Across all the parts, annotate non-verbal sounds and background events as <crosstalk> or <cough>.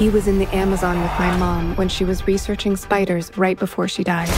He was in the Amazon with my mom when she was researching spiders right before she died.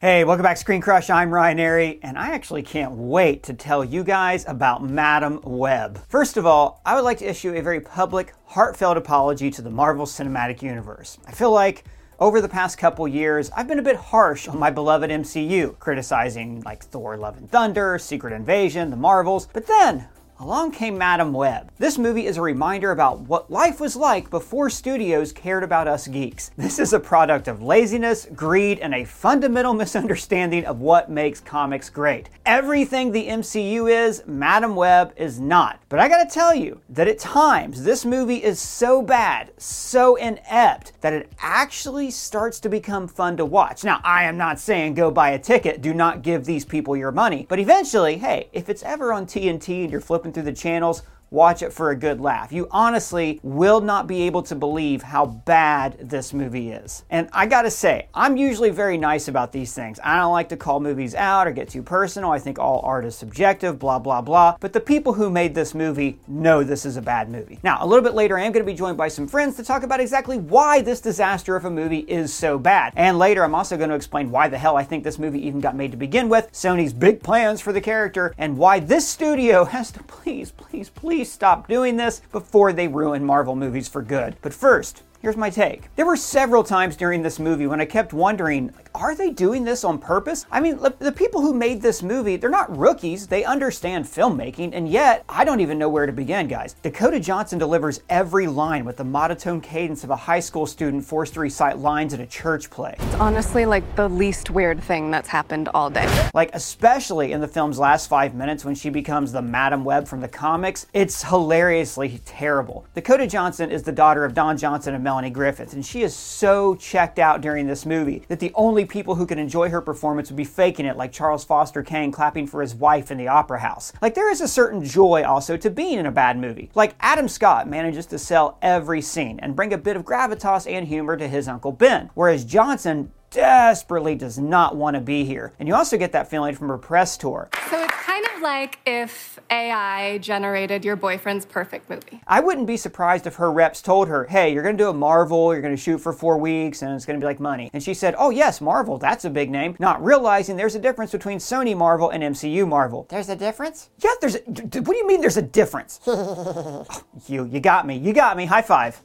Hey, welcome back Screen Crush. I'm Ryan Arey, and I actually can't wait to tell you guys about Madame Web. First of all, I would like to issue a very public, heartfelt apology to the Marvel Cinematic Universe. I feel like over the past couple years, I've been a bit harsh on my beloved MCU, criticizing like Thor Love and Thunder, Secret Invasion, the Marvels, but then Along came Madame Web. This movie is a reminder about what life was like before studios cared about us geeks. This is a product of laziness, greed, and a fundamental <laughs> misunderstanding of what makes comics great. Everything the MCU is, Madame Web is not. But I gotta tell you that at times this movie is so bad, so inept, that it actually starts to become fun to watch. Now, I am not saying go buy a ticket, do not give these people your money, but eventually, hey, if it's ever on TNT and you're flipping through the channels, watch it for a good laugh. You honestly will not be able to believe how bad this movie is. And I gotta say, I'm usually very nice about these things. I don't like to call movies out or get too personal. I think all art is subjective, blah, blah, blah. But the people who made this movie know this is a bad movie. Now, a little bit later, I am gonna be joined by some friends to talk about exactly why this disaster of a movie is so bad. And later, I'm also gonna explain why the hell I think this movie even got made to begin with, Sony's big plans for the character, and why this studio <laughs> has to please, please, please stop doing this before they ruin Marvel movies for good. But first, Here's my take. There were several times during this movie when I kept wondering, like, are they doing this on purpose? I mean, the people who made this movie, they're not rookies. They understand filmmaking, and yet I don't even know where to begin, guys. Dakota Johnson delivers every line with the monotone cadence of a high school student forced to recite lines in a church play. It's honestly like the least weird thing that's happened all day. Like, especially in the film's last five minutes when she becomes the Madame Web from the comics, it's hilariously terrible. Dakota Johnson is the daughter of Don Johnson and Melanie Griffith, and she is so checked out during this movie that the only people who can enjoy her performance would be faking it, like Charles Foster Kane clapping for his wife in the opera house. Like, there is a certain joy also to being in a bad movie. Like, Adam Scott manages to sell every scene and bring a bit of gravitas and humor to his Uncle Ben, whereas Johnson desperately does not want to be here. And you also get that feeling from her press tour. So kind of like if AI generated your boyfriend's perfect movie. I wouldn't be surprised if her reps told her, hey, you're going to do a Marvel, you're going to shoot for four weeks, and it's going to be like money. And she said, oh, yes, Marvel, that's a big name. Not realizing there's a difference between Sony Marvel and MCU Marvel. There's a difference? Yeah, there's a. What do you mean there's a difference? oh, <laughs> you, you got me. You got me. High five.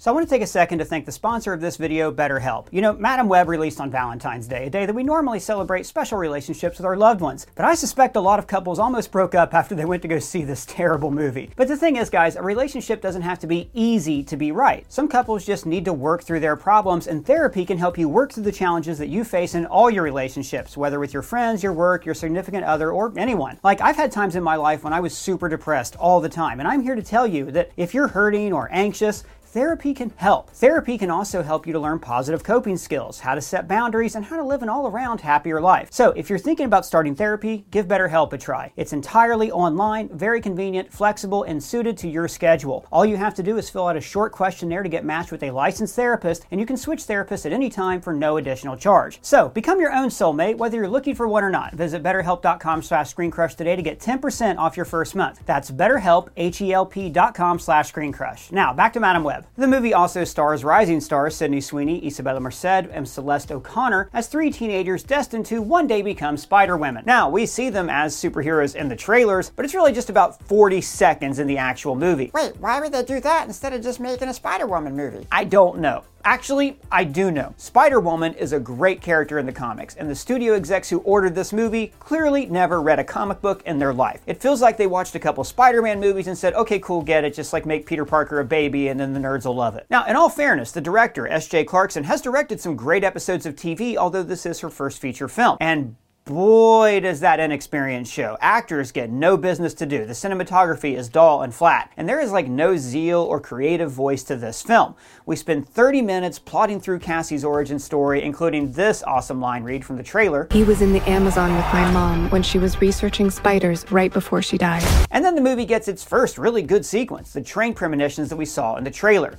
So I want to take a second to thank the sponsor of this video, BetterHelp. You know, Madame Web released on Valentine's Day, a day that we normally celebrate special relationships with our loved ones. But I suspect a lot of couples almost broke up after they went to go see this terrible movie. But the thing is, guys, a relationship doesn't have to be easy to be right. Some couples just need to work through their problems, and therapy can help you work through the challenges that you face in all your relationships, whether with your friends, your work, your significant other, or anyone. Like, I've had times in my life when I was super depressed all the time, and I'm here to tell you that if you're hurting or anxious, Therapy can help. Therapy can also help you to learn positive coping skills, how to set boundaries, and how to live an all around happier life. So, if you're thinking about starting therapy, give BetterHelp a try. It's entirely online, very convenient, flexible, and suited to your schedule. All you have to do is fill out a short questionnaire to get matched with a licensed therapist, and you can switch therapists at any time for no additional charge. So, become your own soulmate, whether you're looking for one or not. Visit betterhelp.com slash screencrush today to get 10% off your first month. That's betterhelp, H-E-L-P dot com slash screencrush. Now, back to Madame Web. The movie also stars rising stars Sydney Sweeney, Isabella Merced, and Celeste O'Connor as three teenagers destined to one day become Spider Women. Now, we see them as superheroes in the trailers, but it's really just about 40 seconds in the actual movie. Wait, why would they do that instead of just making a Spider Woman movie? I don't know. Actually, I do know. Spider Woman is a great character in the comics, and the studio execs who ordered this movie clearly never read a comic book in their life. It feels like they watched a couple Spider Man movies and said, okay, cool, get it, just like make Peter Parker a baby, and then the nerds will love it. Now, in all fairness, the director, S.J. Clarkson, has directed some great episodes of TV, although this is her first feature film. And boy, does that inexperience show. Actors get no business to do. The cinematography is dull and flat, and there is like no zeal or creative voice to this film. We spend 30 minutes plotting through Cassie's origin story, including this awesome line read from the trailer. He was in the Amazon with my mom when she was researching spiders right before she died. And then the movie gets its first really good sequence, the train premonitions that we saw in the trailer.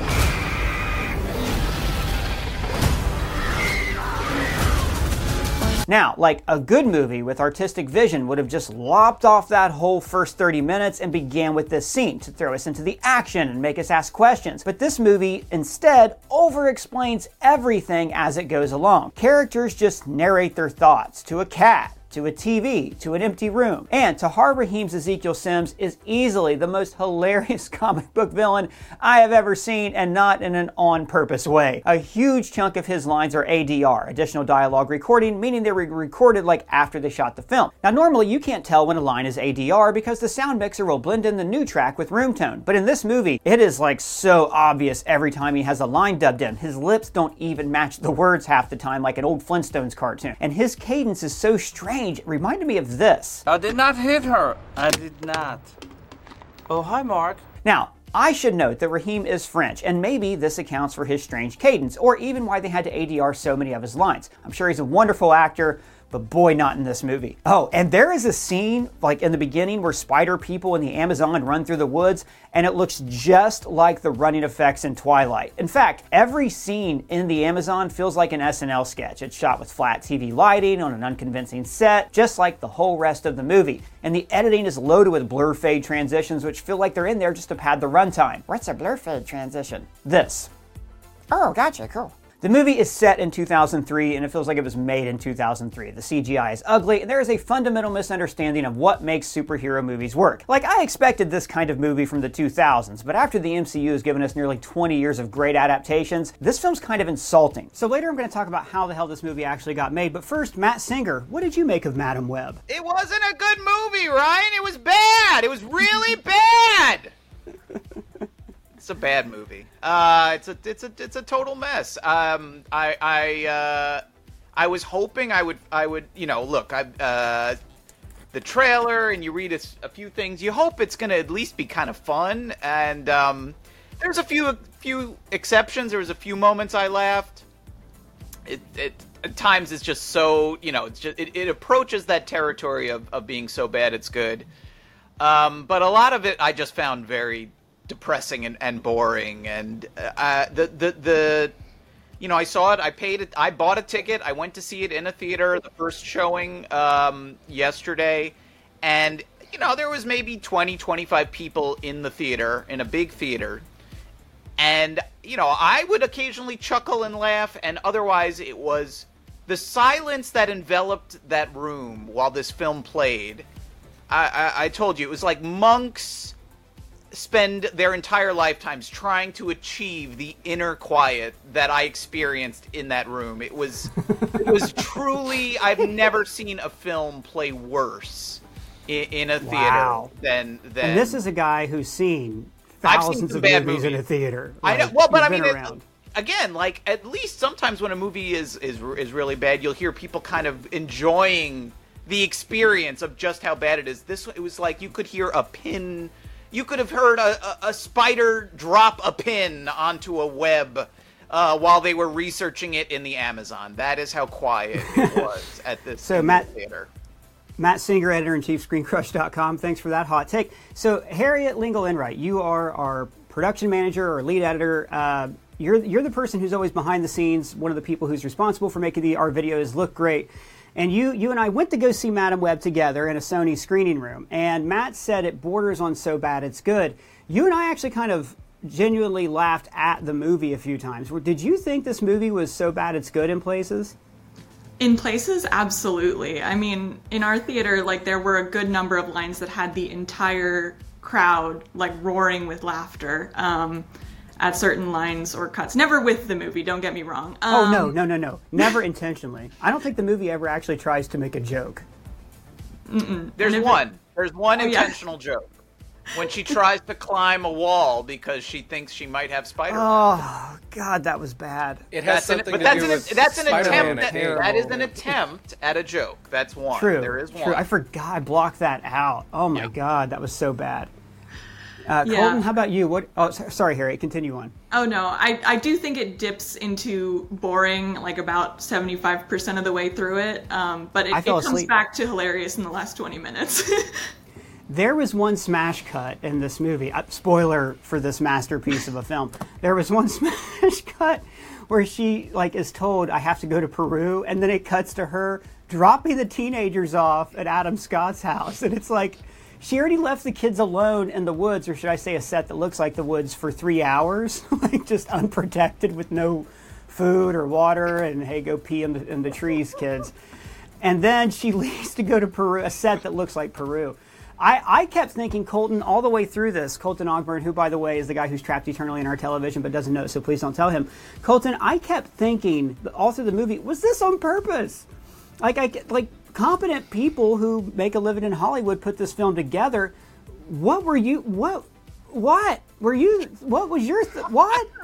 Now, like a good movie with artistic vision would have just lopped off that whole first 30 minutes and began with this scene to throw us into the action and make us ask questions. But this movie instead over explains everything as it goes along. Characters just narrate their thoughts to a cat to a TV, to an empty room. And Tahar Rahim's Ezekiel Sims is easily the most hilarious <laughs> comic book villain I have ever seen, and not in an on purpose way. A huge chunk of his lines are ADR, additional dialogue recording, meaning they were recorded like after they shot the film. Now, normally you can't tell when a line is ADR because the sound mixer will blend in the new track with room tone. But in this movie, it is like so obvious every time he has a line dubbed in. His lips don't even match the words half the time, like an old Flintstones cartoon. And his cadence is so strange strange. It reminded me of this. I did not hit her. I did not. Oh, hi, Mark. Now, I should note that Rahim is French, and maybe this accounts for his strange cadence, or even why they had to ADR so many of his lines. I'm sure he's a wonderful actor, but boy, not in this movie. Oh, and there is a scene, like in the beginning, where spider people in the Amazon run through the woods, and it looks just like the running effects in Twilight. In fact, every scene in the Amazon feels like an SNL sketch. It's shot with flat TV lighting on an unconvincing set, just like the whole rest of the movie. And the editing is loaded with blur fade transitions, which feel like they're in there just to pad the runtime. What's a blur fade transition? This. Oh, gotcha, cool. The movie is set in 2003 and it feels like it was made in 2003. The CGI is ugly and there is a fundamental misunderstanding of what makes superhero movies work. Like, I expected this kind of movie from the 2000s, but after the MCU has given us nearly 20 years of great adaptations, this film's kind of insulting. So later I'm going to talk about how the hell this movie actually got made, but first, Matt Singer, what did you make of Madame Web? It wasn't a good movie, Ryan. It was bad. It was really bad. It's a bad movie. Uh, it's a it's a it's a total mess. Um, I I uh, I was hoping I would I would you know look I uh, the trailer and you read a, a few things. You hope it's gonna at least be kind of fun. And um, there's a few few exceptions. There was a few moments I laughed. It, it at times it's just so you know it's just it, it approaches that territory of, of being so bad it's good. Um, but a lot of it I just found very depressing and, and boring. And uh, the the the you know I saw it. I paid it. I bought a ticket. I went to see it in a theater. The first showing um, yesterday, and you know there was maybe 20 25 people in the theater in a big theater and you know i would occasionally chuckle and laugh and otherwise it was the silence that enveloped that room while this film played i i, I told you it was like monks spend their entire lifetimes trying to achieve the inner quiet that I experienced in that room. It was it was <laughs> truly I've never seen a film play worse in, in a theater Wow. than than And this is a guy who's seen I've seen thousands some of bad movies in a movies. theater. I know. Like, Well, but I mean, it, again, like at least sometimes when a movie is is is really bad, you'll hear people kind of enjoying the experience of just how bad it is. This it was like you could hear a pin, you could have heard a, a, a spider drop a pin onto a web. Uh, while they were researching it in the Amazon, that is how quiet it <laughs> was at this So, Matt- theater. Matt Singer, editor in chief, ScreenCrush.com. Thanks for that hot take. So, Harriet Lingle Enright, you are our production manager or lead editor. Uh, you're, you're the person who's always behind the scenes, one of the people who's responsible for making the, our videos look great. And you, you and I went to go see Madame Web together in a Sony screening room. And Matt said it borders on so bad it's good. You and I actually kind of genuinely laughed at the movie a few times. Did you think this movie was so bad it's good in places? In places, absolutely. I mean, in our theater, like there were a good number of lines that had the entire crowd like roaring with laughter um, at certain lines or cuts. Never with the movie. Don't get me wrong. Um, Oh no, no, no, no! Never intentionally. I don't think the movie ever actually tries to make a joke. There's And if it- one. There's one Oh, yeah. intentional joke when she tries to climb a wall because she thinks she might have spider. Oh God, that was bad. It has That's an, something but to that's do an, with that's an Spider-Man attempt. That, that is an attempt at a joke. That's one. True. There is one. True. I forgot. I blocked that out. Oh my Yeah. God, that was so bad. Uh, Yeah. Colton, how about you? What? Oh, sorry, Harry. Continue on. Oh no, I, I do think it dips into boring like about 75% of the way through it. Um, but it, it comes asleep. back to hilarious in the last 20 minutes. <laughs> There was one smash cut in this movie. Uh, spoiler for this masterpiece of a film. There was one <laughs> smash cut where she like is told I have to go to Peru, and then it cuts to her drop me the teenagers off at Adam Scott's house. And it's like, she already left the kids alone in the woods, or should I say a set that looks like the woods for three hours, <laughs> like just unprotected with no food or water, and hey, go pee in the, in the trees, kids. And then she <laughs> leaves to go to Peru, a set that looks like Peru. I, I kept thinking Colton all the way through this. Colton Ogburn, who, by the way, is the guy who's trapped eternally in our television but doesn't know, so please don't tell him. Colton, I kept thinking all through the movie, was this on purpose? Like, I like competent people who make a living in Hollywood put this film together. What were you? What? What were you? What was your? Th- what? <laughs>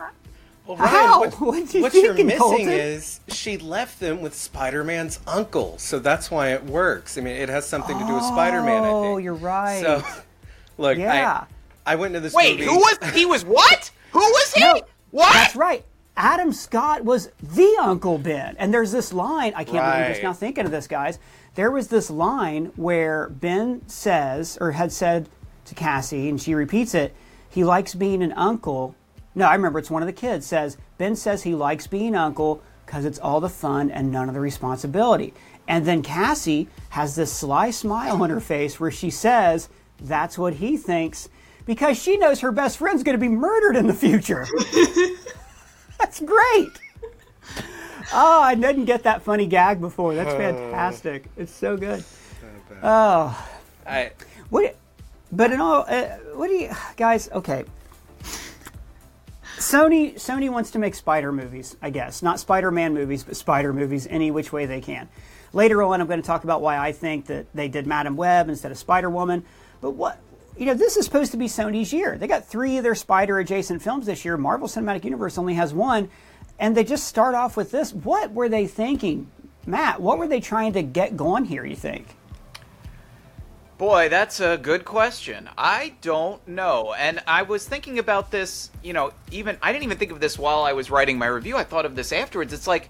Well, Ryan, How? what, <laughs> What you what you're missing Colton? is she left them with Spider-Man's uncle, so that's why it works. I mean, it has something to do with Spider-Man. I Oh, you're right. So, <laughs> look, Yeah. I, I went into this Wait, movie. who was he? Was what? Who was he? No, what? That's right. Adam Scott was the Uncle Ben. And there's this line, I can't believe I'm just now thinking of this, guys. There was this line where Ben says, or had said to Cassie, and she repeats it, he likes being an uncle. No, I remember it's one of the kids says, Ben says he likes being uncle because it's all the fun and none of the responsibility. And then Cassie has this sly smile on her face where she says, that's what he thinks because she knows her best friend's going to be murdered in the future. <laughs> That's great. Oh, I didn't get that funny gag before. That's fantastic. It's so good. Oh, I, what? But in all, uh, what do you guys? Okay. Sony Sony wants to make Spider movies, I guess. Not Spider-Man movies, but Spider movies any which way they can. Later on, I'm going to talk about why I think that they did Madame Web instead of Spider-Woman. But what you know, this is supposed to be Sony's year. They got three of their Spider adjacent films this year. Marvel Cinematic Universe only has one, and they just start off with this. What were they thinking, Matt? What were they trying to get going here? You think? Boy, that's a good question. I don't know. And I was thinking about this, you know, even I didn't even think of this while I was writing my review. I thought of this afterwards. It's like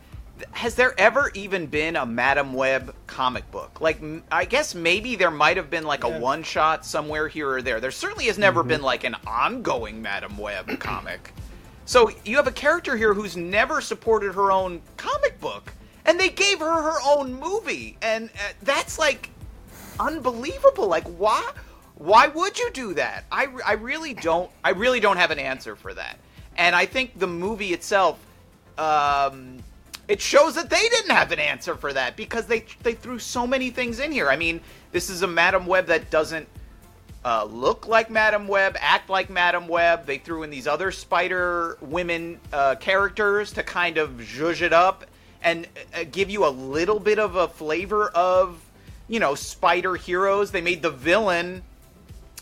has there ever even been a Madame Web comic book? Like I guess maybe there might have been like a one shot somewhere here or there. There certainly has never mm-hmm. been like an ongoing Madame Web comic. So you have a character here who's never supported her own comic book, and they gave her her own movie, and uh, that's like unbelievable. Like why? Why would you do that? I, I really don't. I really don't have an answer for that. And I think the movie itself, um, it shows that they didn't have an answer for that because they they threw so many things in here. I mean, this is a Madame Web that doesn't uh, look like Madame Web, act like Madame Web. They threw in these other Spider Women uh, characters to kind of zhuzh it up and uh, give you a little bit of a flavor of, you know, Spider heroes. They made the villain,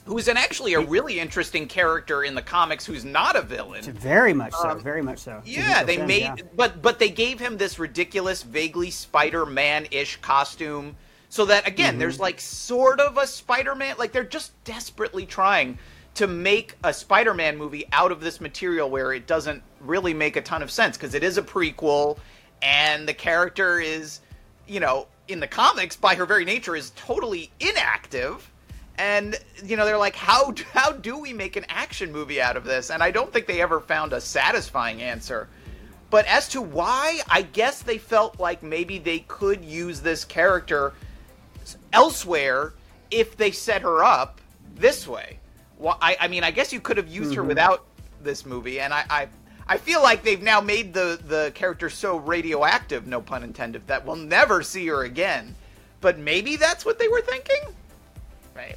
who's an actually a really interesting character in the comics, who's not a villain. Very much so. very much so. Um, Yeah, they made, yeah. but but they gave him this ridiculous, vaguely Spider-Man-ish costume, so that again, there's mm-hmm. like sort of a Spider-Man. Like they're just desperately trying to make a Spider-Man movie out of this material where it doesn't really make a ton of sense because it is a prequel, and the character is, you know, in the comics by her very nature is totally inactive. And you know they're like how how do we make an action movie out of this? And i don't think they ever found a satisfying answer. But as to why i guess they felt like maybe they could use this character elsewhere if they set her up this way well i, I mean i guess you could have used her without this movie and I, I I feel like they've now made the the character so radioactive, no pun intended, that we'll never see her again. But maybe that's what they were thinking. Maybe.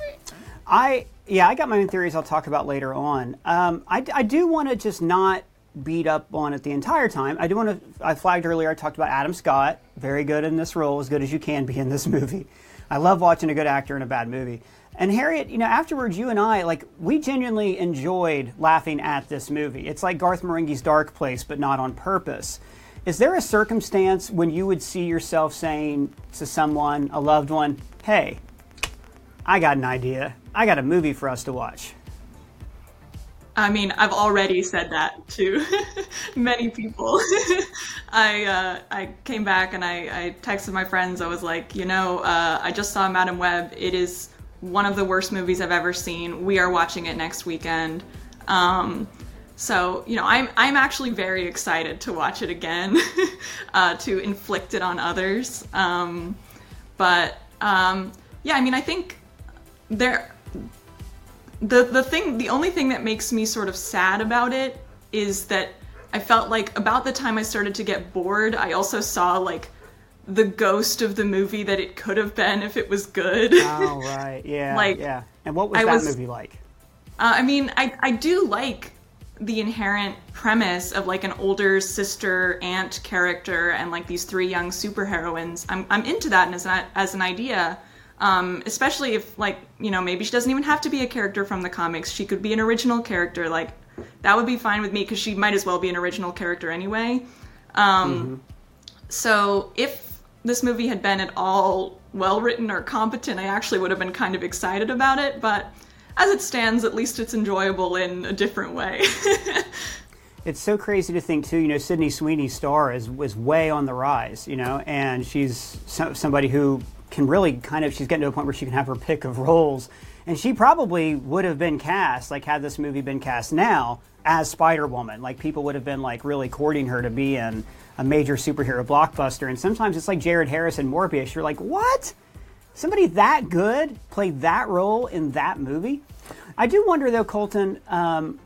I yeah, I got my own theories. I'll talk about later on. Um, I, I do want to just not beat up on it the entire time. I do want to. I flagged earlier. I talked about Adam Scott, very good in this role, as good as you can be in this <laughs> movie. I love watching a good actor in a bad movie. And Harriet, you know, afterwards, you and I, like, we genuinely enjoyed laughing at this movie. It's like Garth Marenghi's Dark Place, but not on purpose. Is there a circumstance when you would see yourself saying to someone, a loved one, hey, I got an idea. I got a movie for us to watch. I mean, I've already said that to <laughs> many people. <laughs> I uh, I came back and I, I texted my friends. I was like, you know, uh, I just saw Madame Web. It is one of the worst movies I've ever seen. We are watching it next weekend. Um, so you know, I'm I'm actually very excited to watch it again, <laughs> uh, to inflict it on others. Um, But um, yeah, I mean, I think there. The the thing, the only thing that makes me sort of sad about it is that I felt like about the time I started to get bored, I also saw like the ghost of the movie that it could have been if it was good. Oh <laughs> right, yeah, Like, yeah. And what was I that was- movie like? Uh, I mean, I, I do like the inherent premise of like an older sister aunt character and like these three young superheroines. I'm, I'm into that as an, as an idea, um, especially if like you know maybe she doesn't even have to be a character from the comics. She could be an original character. Like that would be fine with me because she might as well be an original character anyway. Um, So if this movie had been at all well written or competent, I actually would have been kind of excited about it. But as it stands, at least it's enjoyable in a different way. <laughs> It's so crazy to think too. You know, Sydney Sweeney's star is was way on the rise. You know, and she's so, somebody who can really kind of she's getting to a point where she can have her pick of roles, and she probably would have been cast like had this movie been cast now as Spider Woman. Like people would have been like really courting her to be in a major superhero blockbuster. And sometimes it's like Jared Harris and Morbius. You're like, what? Somebody that good played that role in that movie? I do wonder though, Colton. Um,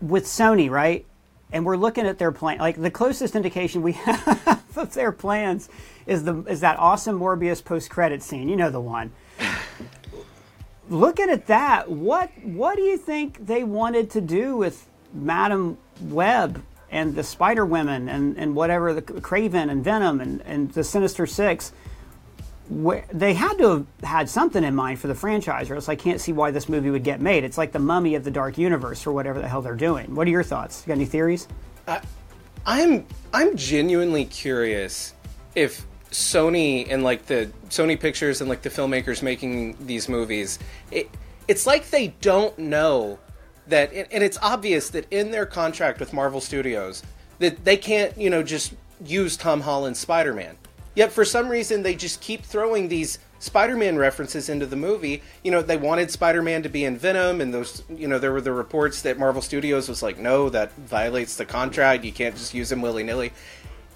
with Sony, right? And we're looking at their plan. Like the closest indication we <laughs> have of their plans is the is that awesome Morbius post credit scene. You know the one. <sighs> Looking at that, what what do you think they wanted to do with Madame Web and the Spider Women and, and whatever the Kraven and Venom and, and the Sinister Six? They had to have had something in mind for the franchise, or else I can't see why this movie would get made. It's like the mummy of the dark universe, or whatever the hell they're doing. What are your thoughts? You got any theories? I'm I'm genuinely curious if Sony and like the Sony Pictures and like the filmmakers making these movies, it, it's like they don't know that, and it's obvious that in their contract with Marvel Studios that they can't, you know, just use Tom Holland's Spider-Man. Yet for some reason they just keep throwing these Spider-Man references into the movie. You know, they wanted Spider-Man to be in Venom, and those, you know, there were the reports that Marvel Studios was like, no, that violates the contract. You can't just use him willy-nilly.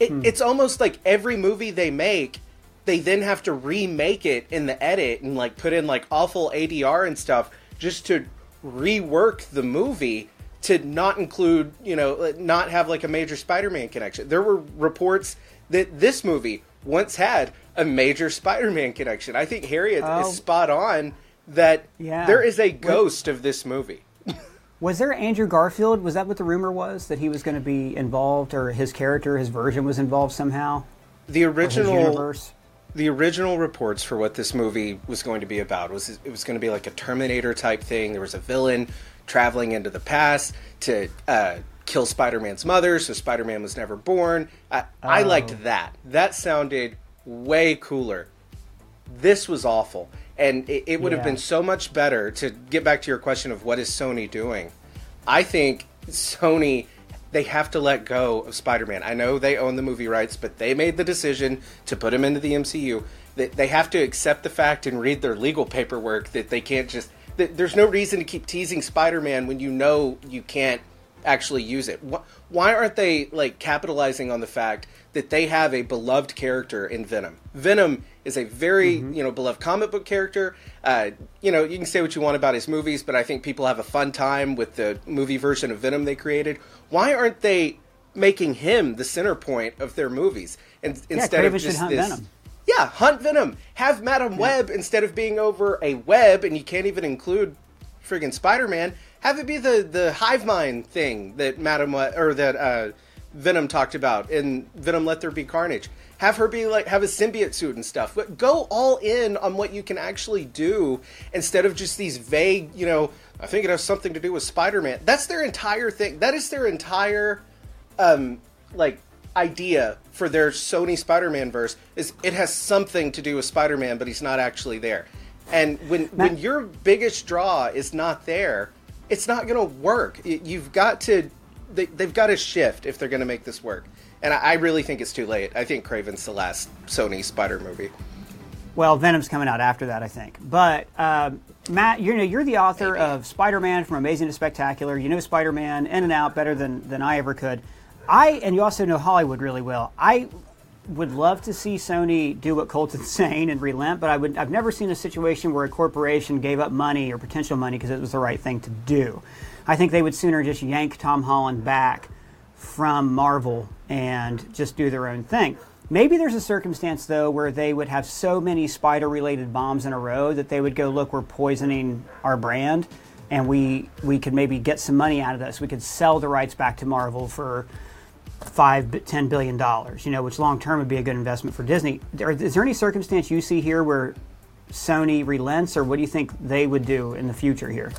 It, hmm. It's almost like every movie they make, they then have to remake it in the edit and like put in like awful ADR and stuff just to rework the movie to not include, you know, not have like a major Spider-Man connection. There were reports that this movie once had a major Spider-Man connection. I think Harriet Oh. is spot on that Yeah. there is a ghost of this movie. <laughs> Was there Andrew Garfield? Was that what the rumor was that he was going to be involved, or his character, his version was involved somehow? The original universe? the original reports for what this movie was going to be about was it was going to be like a Terminator type thing. There was a villain traveling into the past to uh, kill Spider-Man's mother, so Spider-Man was never born. I, I oh. liked that. That sounded way cooler. This was awful, and it, it would have been so much better to get back to your question of what is Sony doing. I think Sony they have to let go of Spider-Man. I know they own the movie rights, but they made the decision to put him into the MCU. They, they have to accept the fact and read their legal paperwork that they can't just. That there's no reason to keep teasing Spider-Man when you know you can't actually use it. Why aren't they like capitalizing on the fact that they have a beloved character in Venom? Venom is a very you know beloved comic book character. Uh, you know you can say what you want about his movies, but I think people have a fun time with the movie version of Venom they created. Why aren't they making him the center point of their movies and instead Kraven of just hunt this? Venom. Yeah, hunt Venom. Have Madame Web instead of being over a web, and you can't even include friggin' Spider-Man. Have it be the the hive mind thing that Madam or that uh, Venom talked about in Venom: Let There Be Carnage. Have her be like have a symbiote suit and stuff. But go all in on what you can actually do instead of just these vague. You know, I think it has something to do with Spider-Man. That's their entire thing. That is their entire um, like idea for their Sony Spider-Man verse is it has something to do with Spider-Man, but he's not actually there. And when when your biggest draw is not there, it's not going to work. You've got to they, they've got to shift if they're going to make this work. And I, I really think it's too late. I think Kraven's the last Sony Spider movie. Well, Venom's coming out after that, I think. But um, Matt, you know, you're the author of Spider-Man from Amazing to Spectacular. You know Spider-Man in and out better than than I ever could. I and you also know Hollywood really well. I would love to see Sony do what Colton's <laughs> saying and relent, but I would I've never seen a situation where a corporation gave up money or potential money because it was the right thing to do. I think they would sooner just yank Tom Holland back from Marvel and just do their own thing. Maybe there's a circumstance though where they would have so many spider related bombs in a row that they would go, look, we're poisoning our brand and we we could maybe get some money out of this. We could sell the rights back to Marvel for five, ten billion dollars, you know, which long term would be a good investment for Disney. Is there any circumstance you see here where Sony relents, or what do you think they would do in the future here?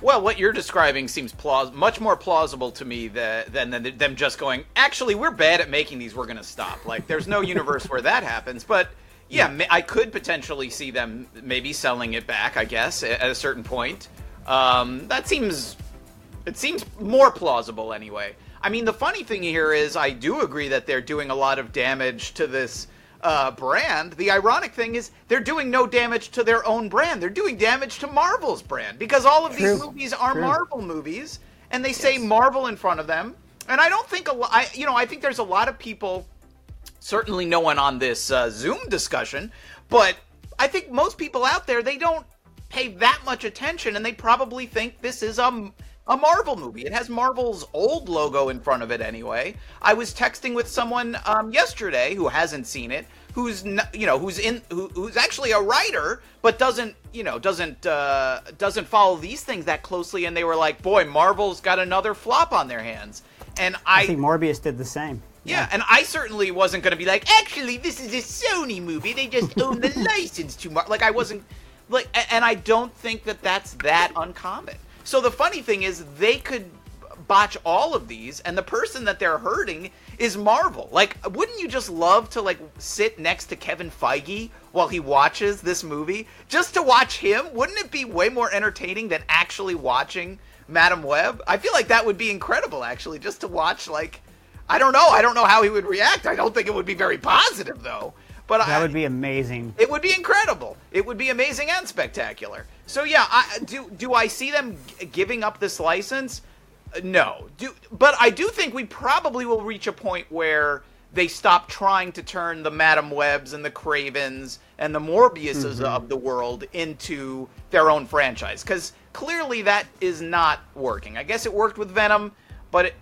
Well, what you're describing seems plaus- much more plausible to me than, than, than them just going, actually, we're bad at making these, we're going to stop. Like, there's no universe where that happens. But yeah, I could potentially see them maybe selling it back, I guess, at a certain point. Um, that seems. It seems more plausible anyway. I mean, the funny thing here is, I do agree that they're doing a lot of damage to this uh, brand. The ironic thing is, they're doing no damage to their own brand. They're doing damage to Marvel's brand because all of True. these movies are True. Marvel movies, and they say Marvel in front of them. And I don't think a lot. I, you know, I think there's a lot of people. Certainly, no one on this uh, Zoom discussion, but I think most people out there they don't pay that much attention, and they probably think this is a a Marvel movie. It has Marvel's old logo in front of it anyway. I was texting with someone um, yesterday who hasn't seen it, who's you know who's in who, who's actually a writer, but doesn't you know doesn't uh, doesn't follow these things that closely, and they were like, "Boy, Marvel's got another flop on their hands." And I think Morbius did the same. yeah, and I certainly wasn't going to be like, actually, this is a Sony movie. They just <laughs> own the license to Mar. Like I wasn't like, and I don't think that that's that uncommon. So the funny thing is, they could botch all of these, and the person that they're hurting is Marvel. Like, wouldn't you just love to like sit next to Kevin Feige while he watches this movie, just to watch him? Wouldn't it be way more entertaining than actually watching Madame Web? I feel like that would be incredible, actually, just to watch like. I don't know. I don't know how he would react. I don't think it would be very positive, though. But That I, would be amazing. it would be incredible. It would be amazing and spectacular. So yeah, I, do do I see them g- giving up this license? Uh, No. Do but I do think we probably will reach a point where they stop trying to turn the Madame Webs and the Kravens and the Morbiuses of the world into their own franchise because clearly that is not working. I guess it worked with Venom, but it,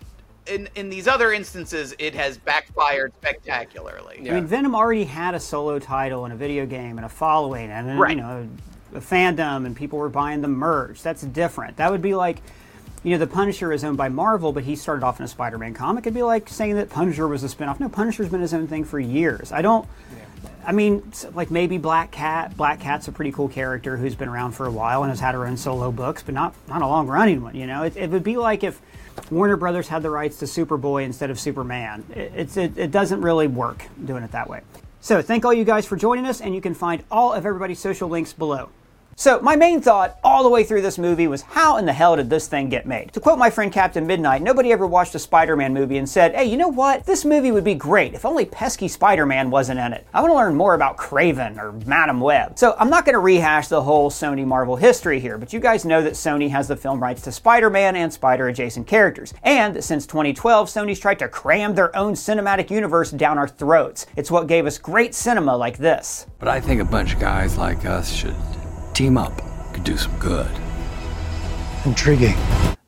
in in these other instances, it has backfired spectacularly. I mean, Venom already had a solo title and a video game and a following and Right. you know a fandom and people were buying the merch. That's different. That would be like, you know, the Punisher is owned by Marvel, but he started off in a Spider-Man comic. It'd be like saying that Punisher was a spinoff. No, Punisher's been his own thing for years. I don't. I mean, like maybe Black Cat. Black Cat's a pretty cool character who's been around for a while and has had her own solo books, but not not a long running one. You know, it, it would be like if Warner Brothers had the rights to Superboy instead of Superman. It, it's it, it doesn't really work doing it that way. So thank all you guys for joining us, and you can find all of everybody's social links below. So, my main thought all the way through this movie was how in the hell did this thing get made? To quote my friend Captain Midnight, nobody ever watched a Spider Man movie and said, hey, you know what? This movie would be great if only pesky Spider Man wasn't in it. I want to learn more about Kraven or Madame Web. So, I'm not going to rehash the whole Sony Marvel history here, but you guys know that Sony has the film rights to Spider Man and spider adjacent characters. And since 2012, Sony's tried to cram their own cinematic universe down our throats. It's what gave us great cinema like this. But I think a bunch of guys like us should team up, could do some good. Intriguing.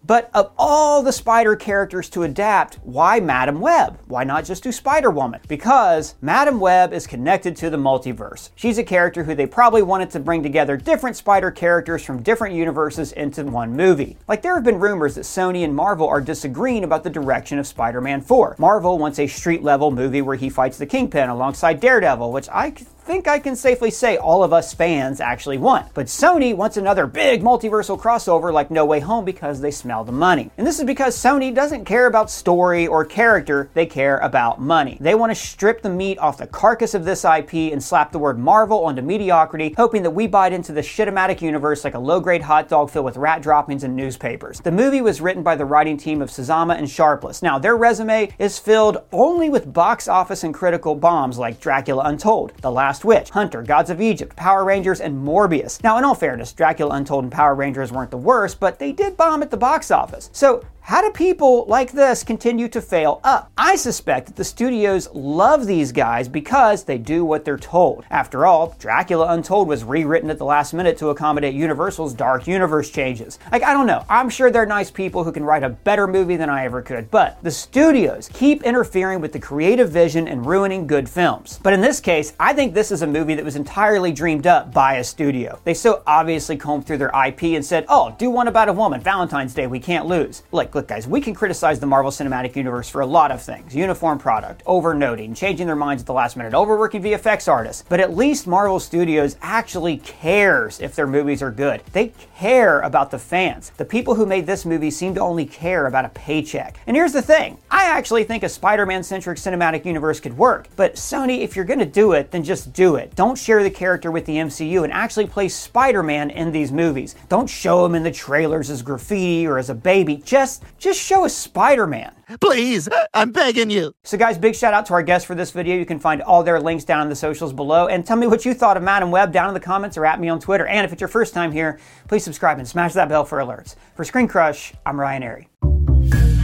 But of all the spider characters to adapt, why Madame Web? Why not just do Spider Woman? Because Madame Web is connected to the multiverse. She's a character who they probably wanted to bring together different spider characters from different universes into one movie. Like there have been rumors that Sony and Marvel are disagreeing about the direction of Spider Man 4. Marvel wants a street level movie where he fights the Kingpin alongside Daredevil, which I think I can safely say all of us fans actually want. But Sony wants another big multiversal crossover like No Way Home because they smell the money. And this is because Sony doesn't care about story or character, they care about money. They want to strip the meat off the carcass of this IP and slap the word Marvel onto mediocrity, hoping that we bite into the shitomatic universe like a low grade hot dog filled with rat droppings and newspapers. The movie was written by the writing team of Sazama and Sharpless. Now, their resume is filled only with box office and critical bombs like Dracula Untold, The Last Witch, Hunter, Gods of Egypt, Power Rangers, and Morbius. Now, in all fairness, Dracula Untold and Power Rangers weren't the worst, but they did bomb at the box office. So, How do people like this continue to fail up? I suspect that the studios love these guys because they do what they're told. After all, Dracula Untold was rewritten at the last minute to accommodate Universal's Dark Universe changes. Like, I don't know. I'm sure they're nice people who can write a better movie than I ever could, but the studios keep interfering with the creative vision and ruining good films. But in this case, I think this is a movie that was entirely dreamed up by a studio. They so obviously combed through their IP and said, oh, do one about a woman, Valentine's Day, we can't lose. Look, guys, we can criticize the Marvel Cinematic Universe for a lot of things uniform product, overnoting, changing their minds at the last minute, overworking VFX artists. But at least Marvel Studios actually cares if their movies are good. They care about the fans. The people who made this movie seem to only care about a paycheck. And here's the thing I actually think a Spider Man centric cinematic universe could work. But Sony, if you're going to do it, then just do it. Don't share the character with the MCU and actually play Spider Man in these movies. Don't show him in the trailers as graffiti or as a baby. Just, just show us Spider Man. Please, I'm begging you. So, guys, big shout out to our guests for this video. You can find all their links down in the socials below. And tell me what you thought of Madame Web down in the comments or at me on Twitter. And if it's your first time here, please subscribe and smash that bell for alerts. For Screen Crush, I'm Ryan Arey.